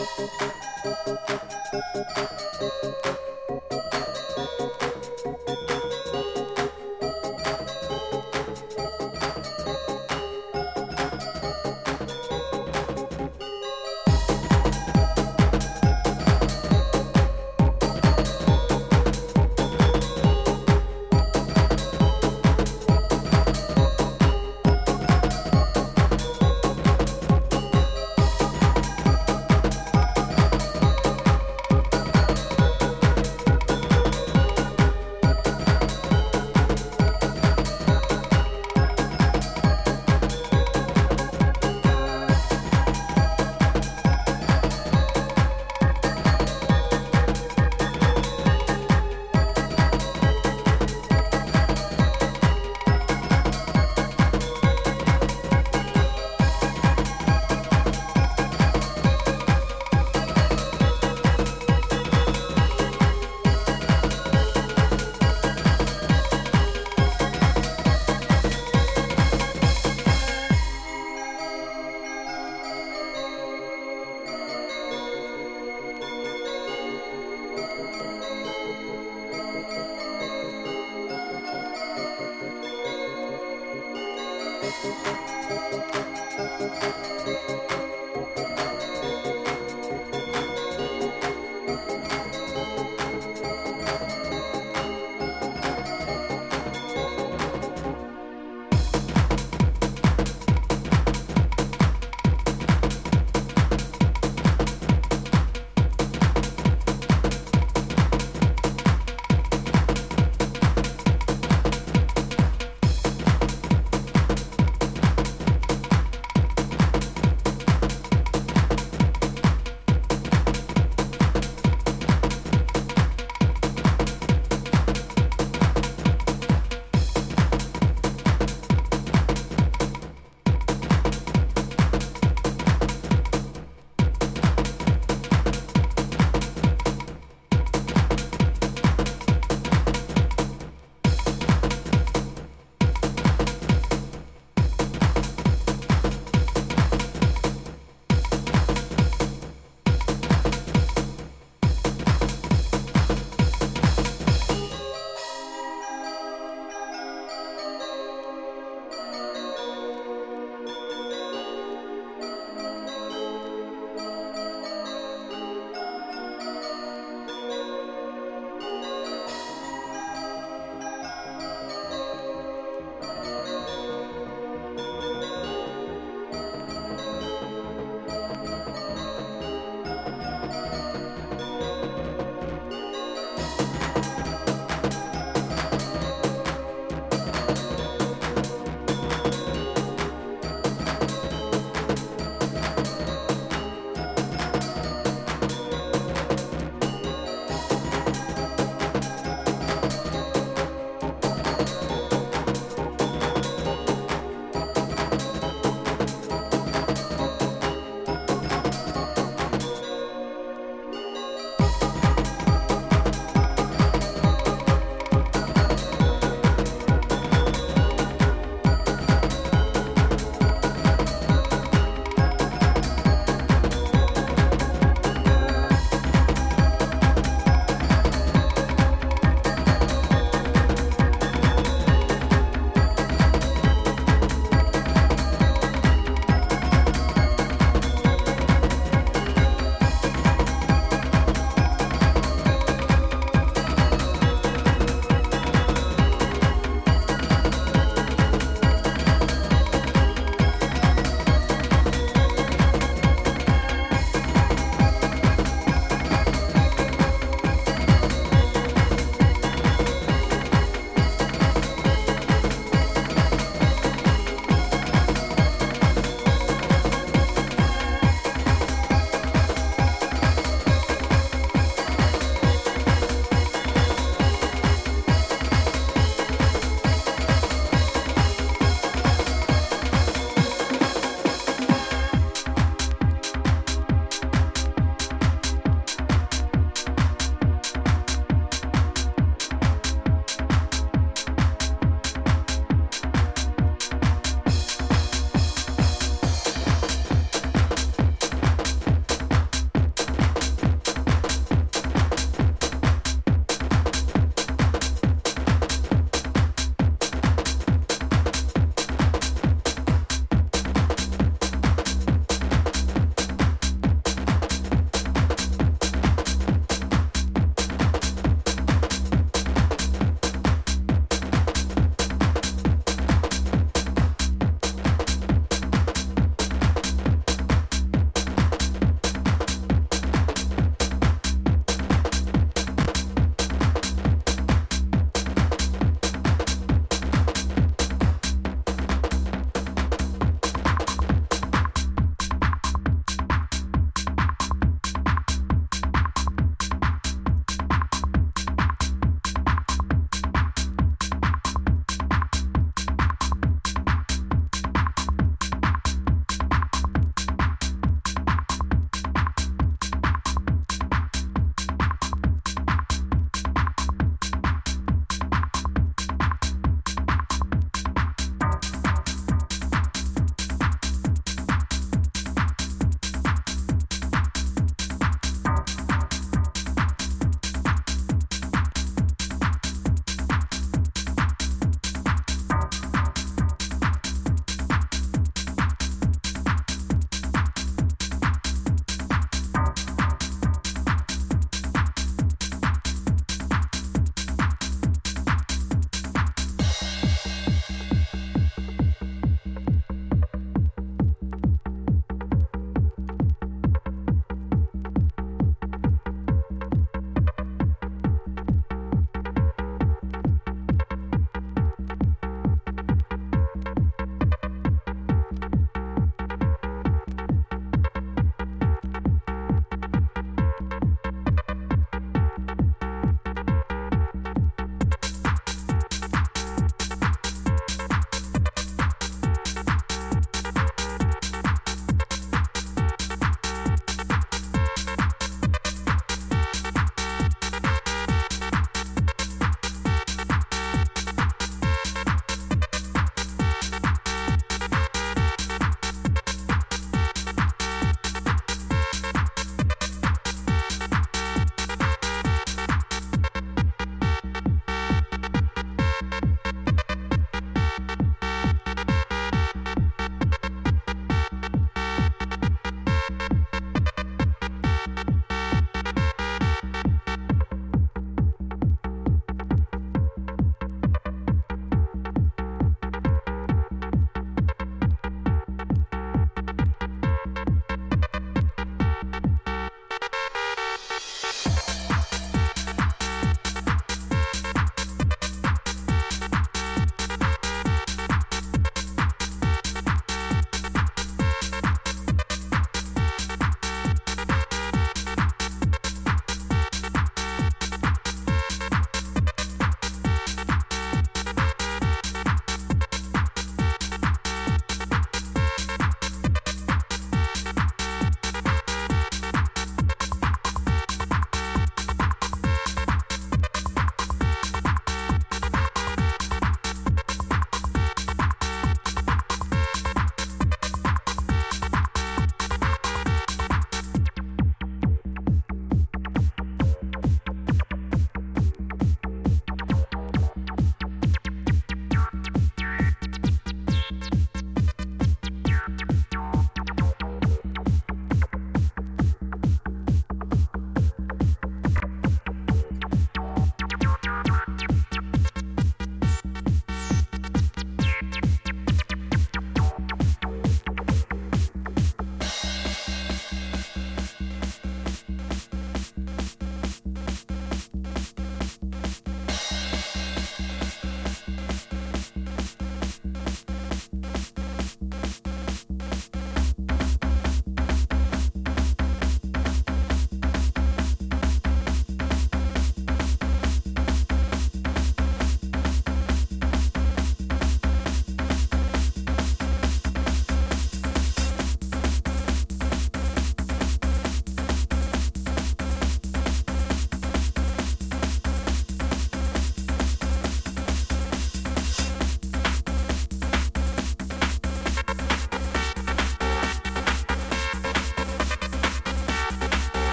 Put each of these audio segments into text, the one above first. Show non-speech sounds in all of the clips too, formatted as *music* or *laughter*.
Música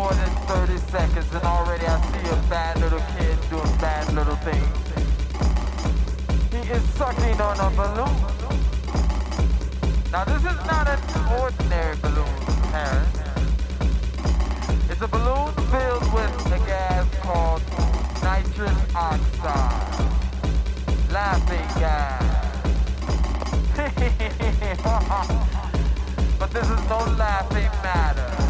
more than 30 seconds and already I see a bad little kid doing bad little things. He is sucking on a balloon. Now this is not an ordinary balloon, Harris. It's a balloon filled with a gas called nitrous oxide. Laughing gas. *laughs* but this is no laughing matter.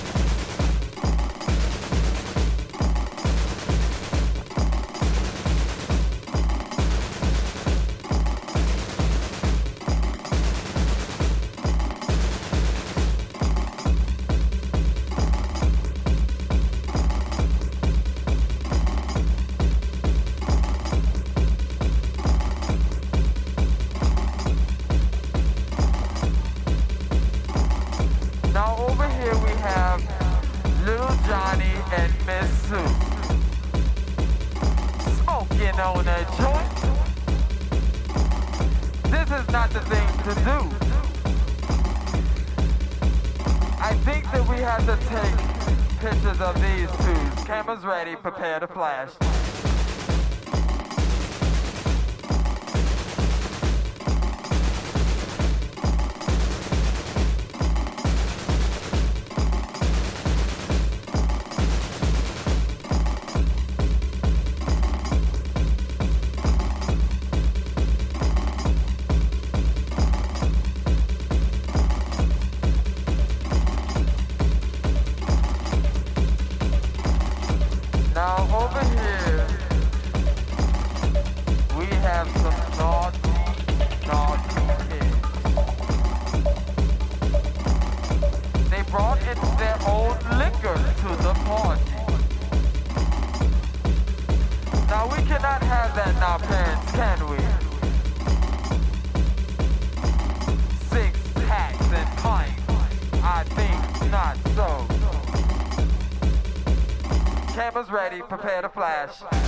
Prepare to flash.